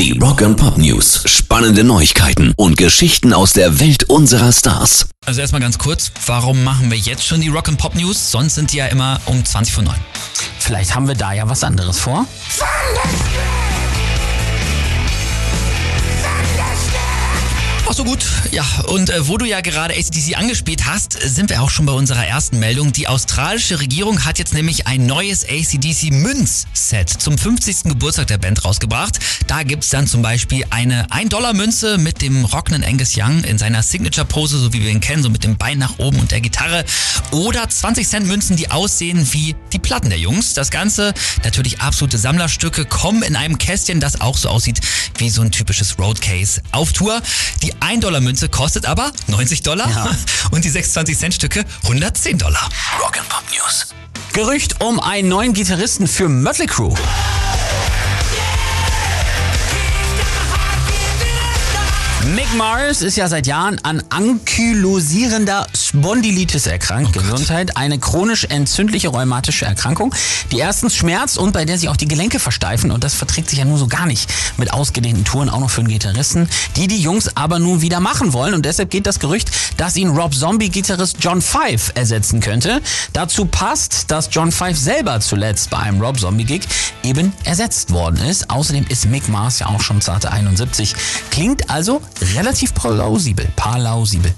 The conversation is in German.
Die Rock and Pop News. Spannende Neuigkeiten und Geschichten aus der Welt unserer Stars. Also erstmal ganz kurz, warum machen wir jetzt schon die Rock and Pop News? Sonst sind die ja immer um 20 vor 9. Vielleicht haben wir da ja was anderes vor. Ach so gut, ja. Und äh, wo du ja gerade ACDC angespielt hast, sind wir auch schon bei unserer ersten Meldung. Die australische Regierung hat jetzt nämlich ein neues ACDC Münz-Set zum 50. Geburtstag der Band rausgebracht. Da gibt's dann zum Beispiel eine 1-Dollar-Münze mit dem rockenden Angus Young in seiner Signature-Pose, so wie wir ihn kennen, so mit dem Bein nach oben und der Gitarre. Oder 20-Cent-Münzen, die aussehen wie die Platten der Jungs. Das Ganze, natürlich absolute Sammlerstücke, kommen in einem Kästchen, das auch so aussieht wie so ein typisches Roadcase auf Tour. Die 1-Dollar-Münze kostet aber 90 Dollar Ja. und die 26-Cent-Stücke 110 Dollar. Rock and Pop News. Gerücht um einen neuen Gitarristen für Mötley Crüe. Mick Mars ist ja seit Jahren an ankylosierender Spondylitis erkrankt. Gesundheit, eine chronisch entzündliche rheumatische Erkrankung, die erstens schmerzt und bei der sich auch die Gelenke versteifen. Und das verträgt sich ja nur so gar nicht mit ausgedehnten Touren, auch noch für einen Gitarristen, die die Jungs aber nun wieder machen wollen. Und deshalb geht das Gerücht, dass ihn Rob Zombie-Gitarrist John Five ersetzen könnte. Dazu passt, dass John Five selber zuletzt bei einem Rob Zombie-Gig eben ersetzt worden ist. Außerdem ist Mick Mars ja auch schon zarte 71. Klingt also relativ plausibel. Plausibel.